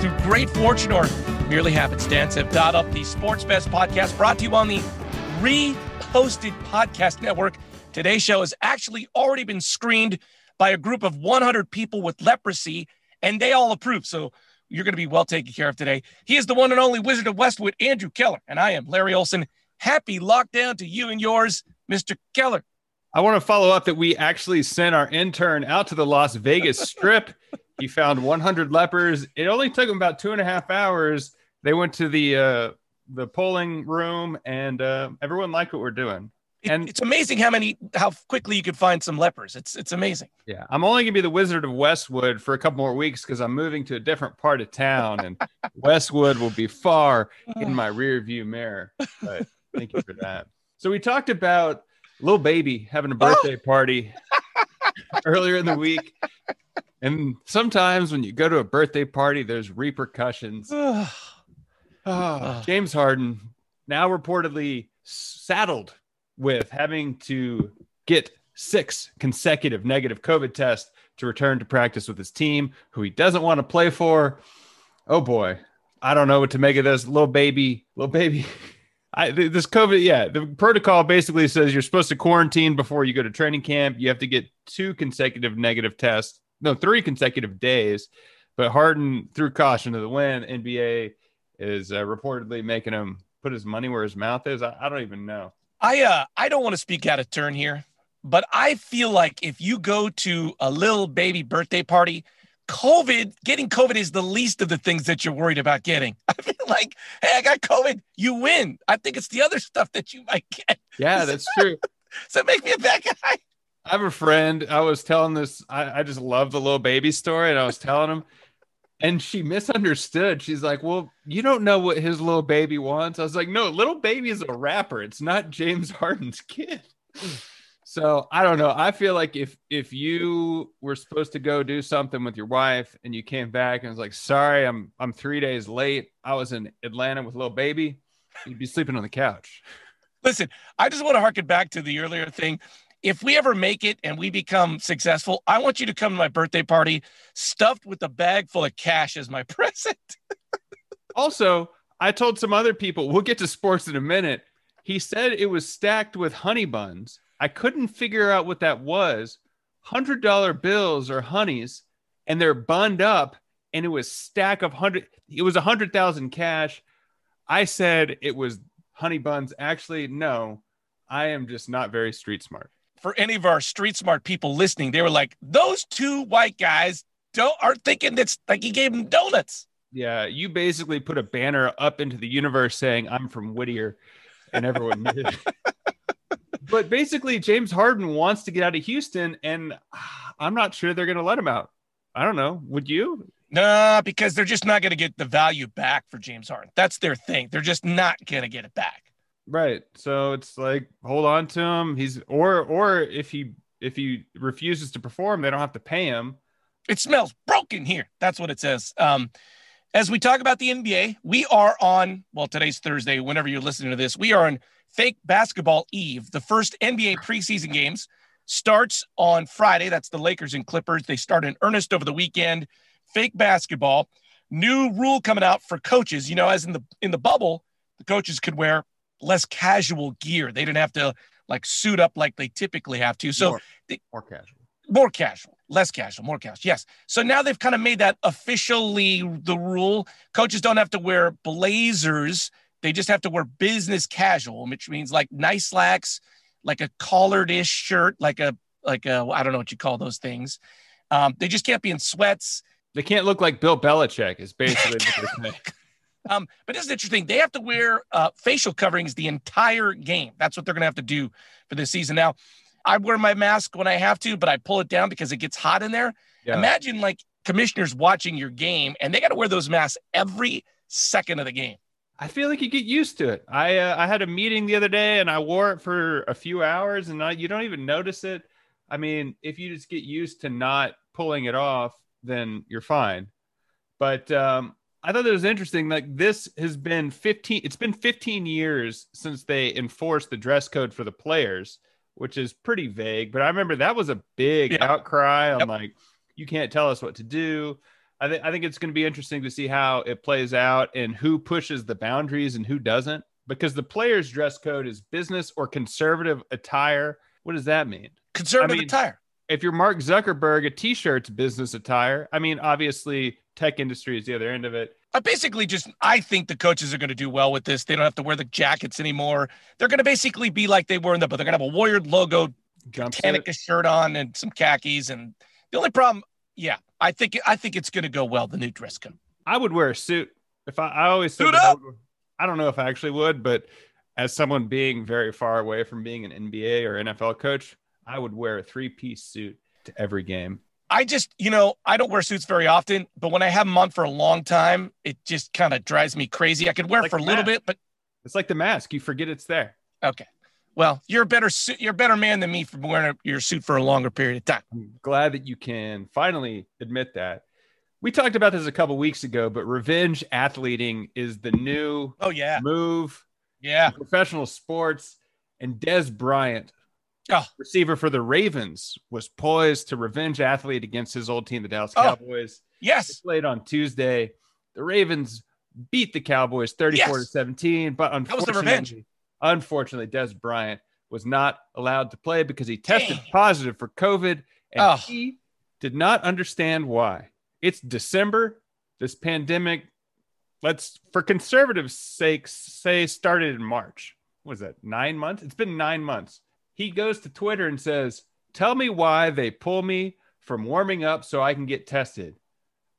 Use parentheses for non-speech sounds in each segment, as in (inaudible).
through great fortune or merely happenstance, have dialed up the Sports Best podcast brought to you on the reposted podcast network. Today's show has actually already been screened by a group of 100 people with leprosy, and they all approve. So you're going to be well taken care of today. He is the one and only Wizard of Westwood, Andrew Keller, and I am Larry Olson. Happy lockdown to you and yours, Mr. Keller. I want to follow up that we actually sent our intern out to the Las Vegas Strip. (laughs) he found 100 lepers. It only took him about two and a half hours. They went to the uh, the polling room, and uh, everyone liked what we're doing. And it's amazing how many how quickly you could find some lepers. It's it's amazing. Yeah, I'm only gonna be the Wizard of Westwood for a couple more weeks because I'm moving to a different part of town, and (laughs) Westwood will be far in my (sighs) rear view mirror. But thank you for that. So we talked about Lil Baby having a birthday oh. (gasps) party (laughs) earlier in the week, and sometimes when you go to a birthday party, there's repercussions. oh, (sighs) James Harden now reportedly saddled with having to get six consecutive negative COVID tests to return to practice with his team, who he doesn't want to play for. Oh boy, I don't know what to make of this Lil Baby, Lil Baby. (laughs) I, this COVID, yeah, the protocol basically says you're supposed to quarantine before you go to training camp. You have to get two consecutive negative tests, no, three consecutive days. But Harden threw caution to the wind. NBA is uh, reportedly making him put his money where his mouth is. I, I don't even know. I uh I don't want to speak out of turn here, but I feel like if you go to a Lil Baby birthday party, COVID, getting COVID is the least of the things that you're worried about getting. (laughs) I feel like, hey, I got COVID, you win. I think it's the other stuff that you might get. Yeah, (laughs) that's true. (laughs) so make me a bad guy? I have a friend. I was telling this, I, I just love the Lil Baby story, and I was telling him and she misunderstood. She's like, "Well, you don't know what his little baby wants." I was like, "No, Lil Baby is a rapper. It's not James Harden's kid." So I don't know. I feel like if if you were supposed to go do something with your wife and you came back and was like, "Sorry, I'm I'm three days late. I was in Atlanta with Lil Baby," you'd be sleeping on the couch. Listen, I just want to harken back to the earlier thing if we ever make it and we become successful, I want you to come to my birthday party stuffed with a bag full of cash as my (laughs) present. also, I told some other people, we'll get to sports in a minute. He said it was stacked with honey buns. I couldn't figure out what that was. $100 bills or honeys, and they're bunned up, and it was stack of 100 it was a 100,000 cash. I said it was honey buns. Actually, no. I am just not very street smart for any of our street smart people listening, they were like, those two white guys don't aren't thinking that's like he gave them donuts. Yeah, you basically put a banner up into the universe saying I'm from Whittier, and everyone knew. (laughs) but basically, James Harden wants to get out of Houston, and (sighs) I'm not sure they're going to let him out. I don't know. Would you? No, because they're just not going to get the value back for James Harden. That's their thing. They're just not going to get it back. Right. So it's like hold on to him. He's or or if he if he refuses to perform, they don't have to pay him. It smells broken here. That's what it says. Um, as we talk about the NBA, we are on well, today's Thursday. Whenever you're listening to this, we are on fake basketball eve. The first NBA preseason games starts on Friday. That's the Lakers and Clippers. They start in earnest over the weekend. Fake basketball. New rule coming out for coaches. You know, as in the in the bubble, the coaches could wear less casual gear. They didn't have to like suit up like they typically have to. So more, more casual, more casual, less casual, more casual. Yes. So now they've kind of made that officially the rule. Coaches don't have to wear blazers. They just have to wear business casual, which means like nice slacks, like a collared-ish shirt, like a like a I don't know what you call those things. Um, they just can't be in sweats. They can't look like Bill Belichick. Is basically what they're saying. (laughs) Um, but this is interesting. They have to wear uh, facial coverings the entire game. That's what they're going to have to do for this season. Now, I wear my mask when I have to, but I pull it down because it gets hot in there. Yeah. Imagine like commissioners watching your game and they got to wear those masks every second of the game. I feel like you get used to it. I uh, I had a meeting the other day and I wore it for a few hours and I, you don't even notice it. I mean, if you just get used to not pulling it off, then you're fine. But um, I thought it was interesting. Like this has been 15, it's been 15 years since they enforced the dress code for the players, which is pretty vague. But I remember that was a big yeah. outcry on yep. like, you can't tell us what to do. I think I think it's going to be interesting to see how it plays out and who pushes the boundaries and who doesn't. Because the players' dress code is business or conservative attire. What does that mean? Conservative I mean, attire. If you're Mark Zuckerberg, a t-shirt's business attire. I mean, obviously, tech industry is the other end of it. I basically just I think the coaches are going to do well with this. They don't have to wear the jackets anymore. They're going to basically be like they were in the, but they're going to have a Warrior logo. Tanica shirt on and some khakis. And the only problem, yeah, I think I think it's going to go well. The new dress code. I would wear a suit if I. I always Suit that I, up! I don't know if I actually would, but as someone being very far away from being an NBA or NFL coach, I would wear a three-piece suit to every game. I just, you know, I don't wear suits very often, but when I have them on for a long time, it just kind of drives me crazy. I could wear it for a a little mask. bit, but It's like the mask; you forget it's there. okay. Well, you're a better suit. You're a better man than me for wearing your suit for a longer period of time. I'm glad that you can finally admit that. We talked about this a couple weeks ago, but revenge athleting is the new Oh yeah, move yeah. professional sports. And Dez Bryant, Oh. receiver for the Ravens, was poised to revenge athlete against his old team, the Dallas Oh. Cowboys. They Yes. played on Tuesday. The Ravens beat the Cowboys 34 to 17, but was unfortunately, unfortunately, Dez Bryant was not allowed to play because he tested Dang. positive for COVID and Oh. he did not understand why. It's December. This pandemic, let's for conservatives' sakes, say started in March. What is that? Nine months? It's been nine months. He goes to Twitter and says, Tell me why they pull me from warming up so I can get tested.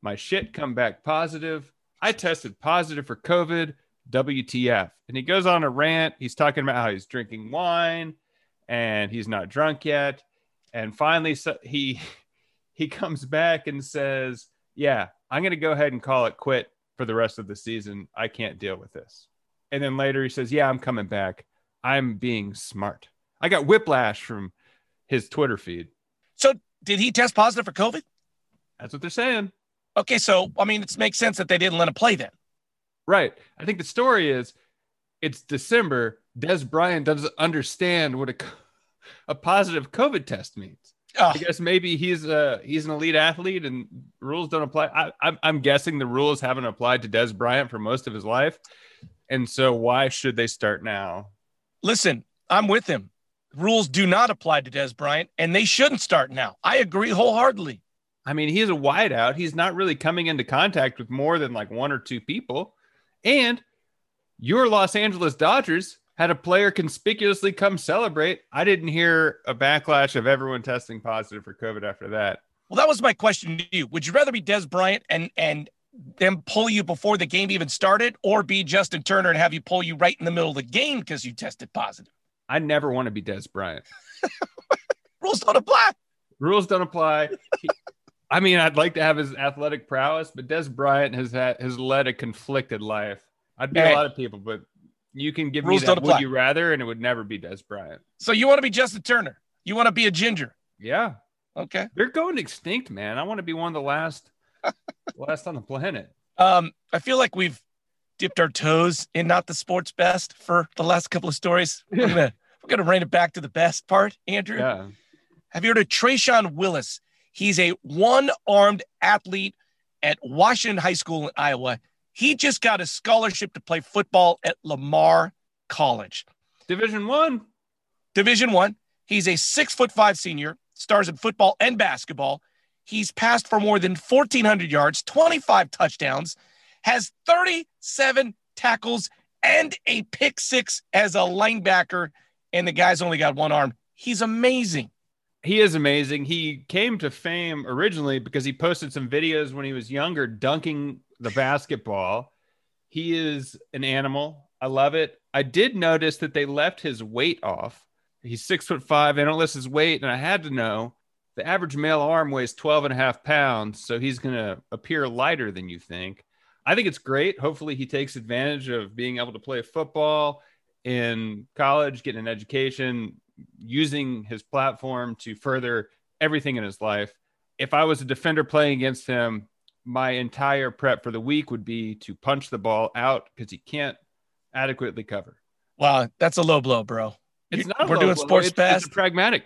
My shit come back positive. I tested positive for COVID. WTF. And he goes on a rant. He's talking about how he's drinking wine and he's not drunk yet. And finally, so he (laughs) he comes back and says, "Yeah, I'm going to go ahead and call it quit for the rest of the season. I can't deal with this." And then later he says, "Yeah, I'm coming back. I'm being smart." I got whiplash from his Twitter feed. So did he test positive for COVID? That's what they're saying. Okay, so I mean, it makes sense that they didn't let him play then. Right. I think the story is it's December. Dez Bryant doesn't understand what a, a positive COVID test means. Oh, I guess maybe he's a he's an elite athlete and rules don't apply. I, I'm I'm guessing the rules haven't applied to Dez Bryant for most of his life, and so why should they start now? listen, I'm with him. Rules do not apply to Dez Bryant, and they shouldn't start now. I agree wholeheartedly. I mean, he's a wideout. He's not really coming into contact with more than like one or two people, and your Los Angeles Dodgers had a player conspicuously come celebrate. I didn't hear a backlash of everyone testing positive for COVID after that. Well, that was my question to you. Would you rather be Dez Bryant and and them pull you before the game even started, or be Justin Turner and have you pull you right in the middle of the game because you tested positive? I never want to be Dez Bryant. (laughs) Rules don't apply. rules don't apply. He- I mean, I'd like to have his athletic prowess, but Dez Bryant has had has led a conflicted life. I'd be a lot of people, but you can give Rules me that would apply. you rather, and it would never be Dez Bryant. So you want to be Justin Turner? You want to be a ginger? Yeah, Okay. they're going extinct, man. I want to be one of the last, (laughs) last on the planet. Um, I feel like we've dipped our toes in not the sports best for the last couple of stories. We're gonna we're gonna rein it back to the best part, Andrew. Yeah, Have you heard of Trayshawn Willis? He's a one-armed athlete at Washington High School in Iowa. He just got a scholarship to play football at Lamar College. Division One. Division One. He's a six foot five senior, stars in football and basketball. He's passed for more than 1,400 yards, 25 touchdowns, has 37 tackles, and a pick six as a linebacker. And the guy's only got one arm. He's amazing. He is amazing. He came to fame originally because he posted some videos when he was younger dunking the basketball. He is an animal. I love it. I did notice that they left his weight off. He's six foot five. They don't list his weight. And I had to know the average male arm weighs 12 and a half pounds. So he's going to appear lighter than you think. I think it's great. Hopefully, he takes advantage of being able to play football in college, getting an education, using his platform to further everything in his life. If I was a defender playing against him, my entire prep for the week would be to punch the ball out because he can't adequately cover. Wow, that's a low blow, bro. It's not. We're doing blow. sports It's- best. It's pragmatic.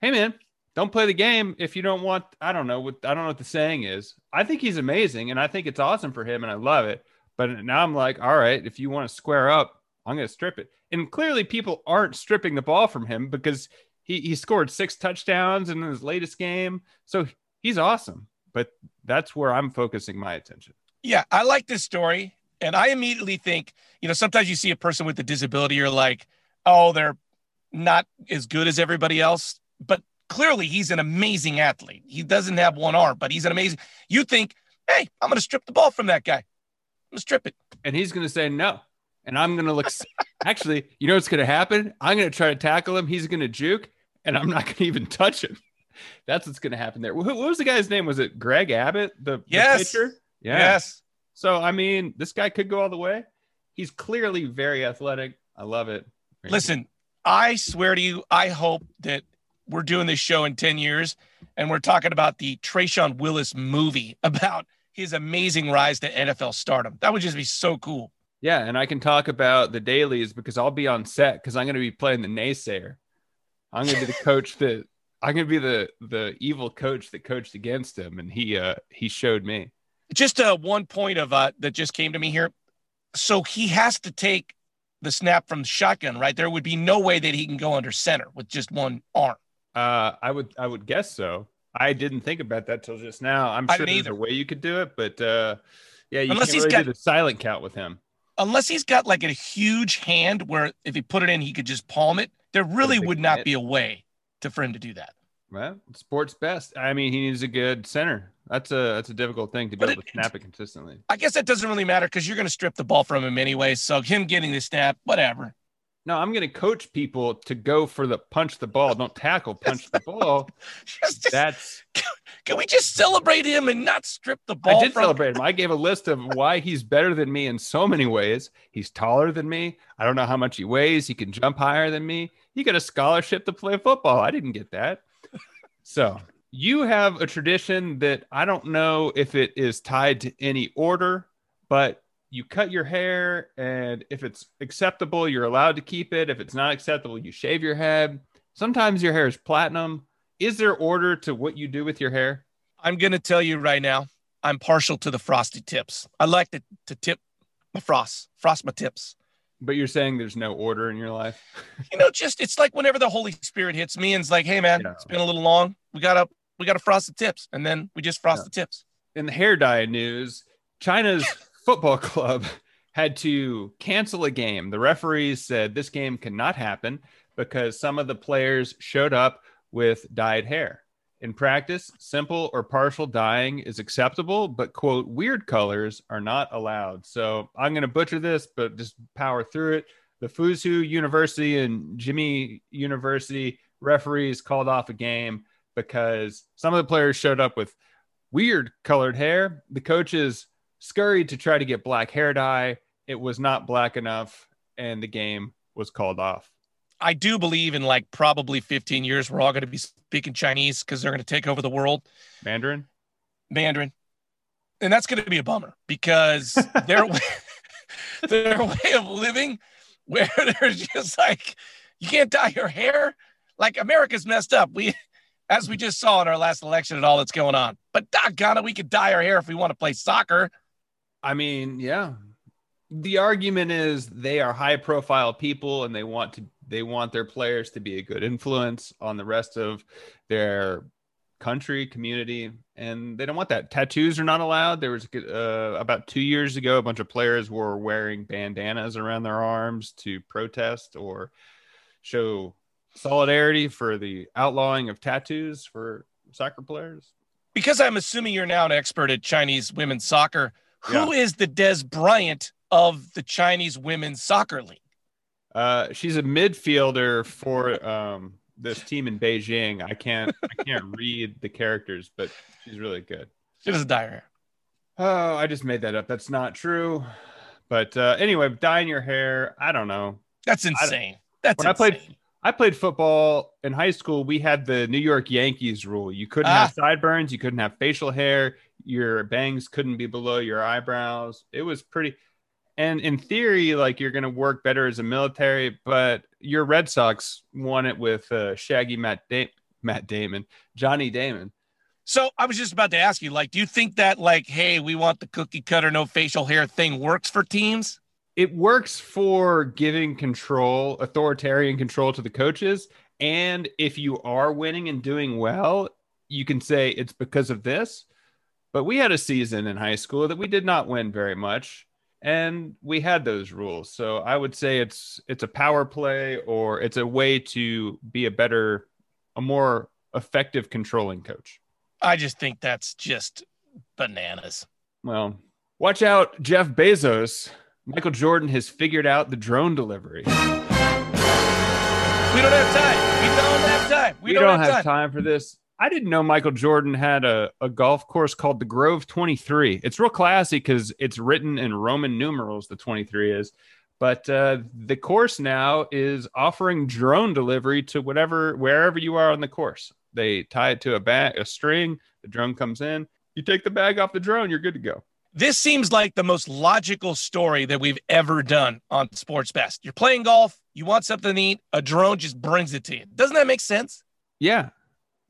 Hey man, don't play the game if you don't want. I don't know what I don't know what the saying is. I think he's amazing, and I think it's awesome for him, and I love it. But now I'm like, all right, if you want to square up, I'm going to strip it. And clearly, people aren't stripping the ball from him because he he scored six touchdowns in his latest game, so he's awesome. But that's where I'm focusing my attention. Yeah, I like this story, and I immediately think, you know, sometimes you see a person with a disability, you're like, oh, they're not as good as everybody else, but clearly he's an amazing athlete. He doesn't have one arm, but he's an amazing. You think, hey, I'm going to strip the ball from that guy. I'm going to strip it. And he's going to say no. And I'm going to look. Actually, you know what's going to happen? I'm going to try to tackle him. He's going to juke, and I'm not going to even touch him. That's what's going to happen there. What was the guy's name? Was it Greg Abbott, the, yes. the pitcher? Yeah. Yes. So, I mean, this guy could go all the way. He's clearly very athletic. I love it. Listen, I swear to you, I hope that we're doing this show in 10 years and we're talking about the Trayshawn Willis movie (laughs) about his amazing rise to NFL stardom. That would just be so cool. Yeah, and I can talk about the dailies because I'll be on set because I'm going to be playing the naysayer. I'm going to be the coach (laughs) that I'm going to be the the evil coach that coached against him, and he uh he showed me. Just uh, one point of uh that just came to me here. So he has to take the snap from the shotgun, right? There would be no way that he can go under center with just one arm. Uh, I would I would guess so. I didn't think about that till just now. I'm sure there's a way you could do it, but uh, yeah, you unless can't he's really got, do the silent count with him. Unless he's got like a huge hand where if he put it in, he could just palm it. There really would not be a way to for him to do that. Well, sports best. I mean, he needs a good center. That's a that's a difficult thing to be but able it, to snap it consistently. I guess that doesn't really matter because you're going to strip the ball from him anyway. So him getting the snap, whatever. No, I'm going to coach people to go for the punch the ball, don't tackle, punch the ball. (laughs) just, That's. Can we just celebrate him and not strip the ball? I did celebrate him. I gave a list of why he's better than me in so many ways. He's taller than me. I don't know how much he weighs. He can jump higher than me. He got a scholarship to play football. I didn't get that. So you have a tradition that I don't know if it is tied to any order, but you cut your hair and if it's acceptable you're allowed to keep it. If it's not acceptable you shave your head. Sometimes your hair is platinum. Is there order to what you do with your hair? I'm going to tell you right now i'm partial to the frosty tips. I like to, to tip my frost frost my tips. But you're saying there's no order in your life? (laughs) You know just it's like whenever the holy spirit hits me and it's like hey man yeah. it's been a little long. We gotta we gotta frost the tips. And then we just frost yeah. the tips. In the hair dye news china's football (laughs) club had to cancel a game. The referees said this game cannot happen because some of the players showed up with dyed hair. In practice, simple or partial dyeing is acceptable, but quote, weird colors are not allowed. So I'm going to butcher this, but just power through it. The Fuzhou University and Jimei University referees called off a game because some of the players showed up with weird colored hair. The coaches scurried to try to get black hair dye. It was not black enough, and the game was called off. I do believe in like probably 15 years, we're all going to be speaking Chinese because they're going to take over the world. Mandarin? Mandarin. And that's going to be a bummer because (laughs) their, (laughs) their way of living, where (laughs) there's just like, you can't dye your hair. Like America's messed up. We, as we just saw in our last election and all that's going on. But doggone it, we could dye our hair if we want to play soccer. I mean, yeah. The argument is they are high profile people and they want to they want their players to be a good influence on the rest of their country community and they don't want that. Tattoos are not allowed. There was uh, about two years ago a bunch of players were wearing bandanas around their arms to protest or show solidarity for the outlawing of tattoos for soccer players. Because i'm assuming you're now an expert at chinese women's soccer who yeah. is the Dez Bryant of the Chinese women's soccer league? Uh, she's a midfielder for um, this team in Beijing. I can't I can't (laughs) read the characters, but she's really good. She doesn't dye her. Oh, I just made that up. That's not true. But uh, anyway, dyeing your hair, I don't know. That's insane. That's when insane. I played I played football in high school. We had the New York Yankees rule. You couldn't ah. have sideburns, you couldn't have facial hair, your bangs couldn't be below your eyebrows. It was pretty and in theory like you're going to work better as a military, but your Red Sox won it with uh, Shaggy Matt da- Matt Damon, Johnny Damon. So I was just about to ask you, like, do you think that, like, hey, we want the cookie cutter, no facial hair thing works for teams? It works for giving control, authoritarian control to the coaches. And if you are winning and doing well, you can say it's because of this. But we had a season in high school that we did not win very much and we had those rules. So I would say it's it's a power play or it's a way to be a better, a more effective controlling coach. I just think that's just bananas. Well, watch out, Jeff Bezos. Michael Jordan has figured out the drone delivery. We don't have time. We don't have time. We, we don't, don't, have, time. time for this. I didn't know Michael Jordan had a, a golf course called the Grove 23. It's real classy because it's written in Roman numerals, the 23 is. But uh, the course now is offering drone delivery to whatever, wherever you are on the course. They tie it to a bag, a string. The drone comes in. You take the bag off the drone, you're good to go. This seems like the most logical story that we've ever done on Sports Best. You're playing golf, you want something to eat, a drone just brings it to you. Doesn't that make sense? Yeah,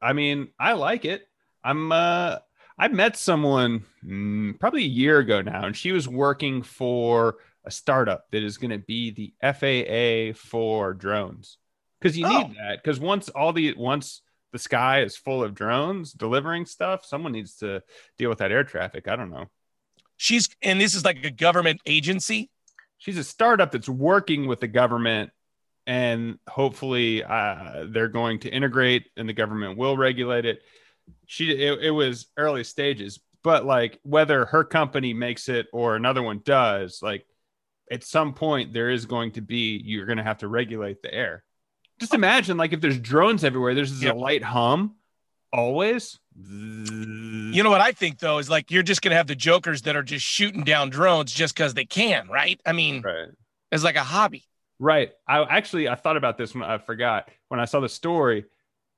I mean, I like it. I'm uh I met someone mm, probably a year ago now, and she was working for a startup that is going to be the FAA for drones. Because you oh. need that. Because once all the once the sky is full of drones delivering stuff, someone needs to deal with that air traffic. I don't know. She's and this is like a government agency. She's a startup that's working with the government and hopefully uh, they're going to integrate and the government will regulate it. She it, it, was early stages but like whether her company makes it or another one does like at some point there is going to be you're going to have to regulate the air. Just imagine like if there's drones everywhere there's a light hum always. You know what i think though is like you're just going to have the jokers that are just shooting down drones just because they can right? I mean right. it's like a hobby Right. I actually I thought about this when I forgot when I saw the story.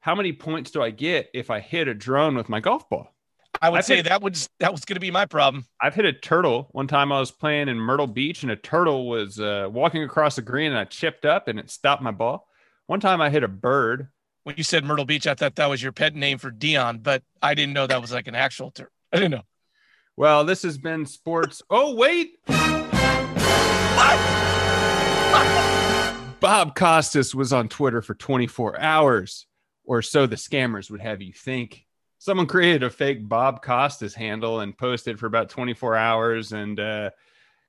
How many points do I get if I hit a drone with my golf ball? I would I've say hit, that was that was going to be my problem. I've hit a turtle one time. I was playing in Myrtle Beach, and a turtle was uh, walking across the green, and I chipped up, and it stopped my ball. One time, I hit a bird. When you said Myrtle Beach, I thought that was your pet name for Dion, but I didn't know that was like an actual turtle. I didn't know. Well, this has been sports. Oh wait. What? Bob Costas was on Twitter for 24 hours, or so the scammers would have you think. Someone created a fake Bob Costas handle and posted for about 24 hours. And uh,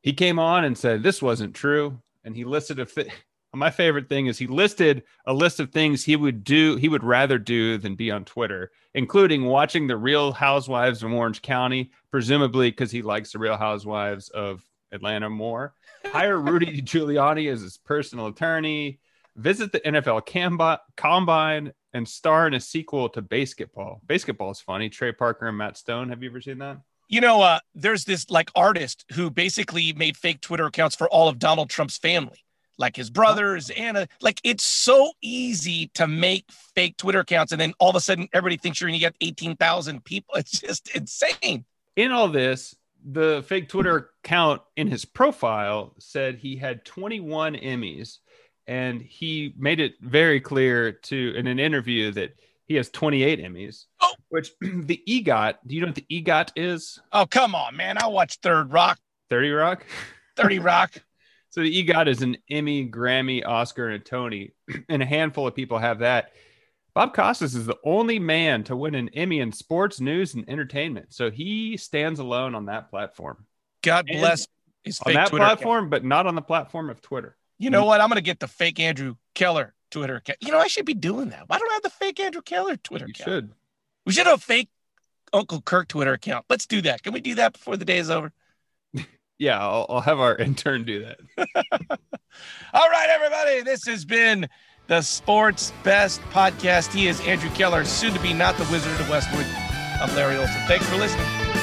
he came on and said this wasn't true. And he listed a. Fi- My favorite thing is he listed a list of things he would do, he would rather do than be on Twitter, including watching the Real Housewives of Orange County, presumably because he likes the Real Housewives of Atlanta more hire Rudy (laughs) Giuliani as his personal attorney, visit the NFL Combine, and star in a sequel to Basketball. BASEketball is funny. Trey Parker and Matt Stone. Have you ever seen that? You know, uh, there's this like artist who basically made fake Twitter accounts for all of Donald Trump's family, like his brothers, Anna. Like it's so easy to make fake Twitter accounts, and then all of a sudden everybody thinks you're going to get eighteen thousand people. (laughs) It's just insane. In all this, the fake Twitter account in his profile said he had 21 Emmys, and he made it very clear to in an interview that he has 28 Emmys. Oh. Which (clears throat) the EGOT, do you know what the EGOT is? Oh, come on, man. I watched Third Rock. 30 Rock? 30 (laughs) Rock. so the EGOT is an Emmy, Grammy, Oscar, and a Tony, (clears throat) and a handful of people have that. Bob Costas is the only man to win an Emmy in sports, news, and entertainment. So he stands alone on that platform. God bless his on that Twitter platform, account. but not on the platform of Twitter. You know what? I'm going to get the fake Andrew Keller Twitter account. You know, I should be doing that. Why don't I have the fake Andrew Keller Twitter you account? should. We should have a fake Uncle Kirk Twitter account. Let's do that. Can we do that before the day is over? (laughs) yeah, I'll, I'll have our (laughs) intern do that. (laughs) All right, everybody. This has been the sports best podcast. He is Andrew Keller, soon to be not the Wizard of Westwood. I'm Larry Olson. Thanks for listening.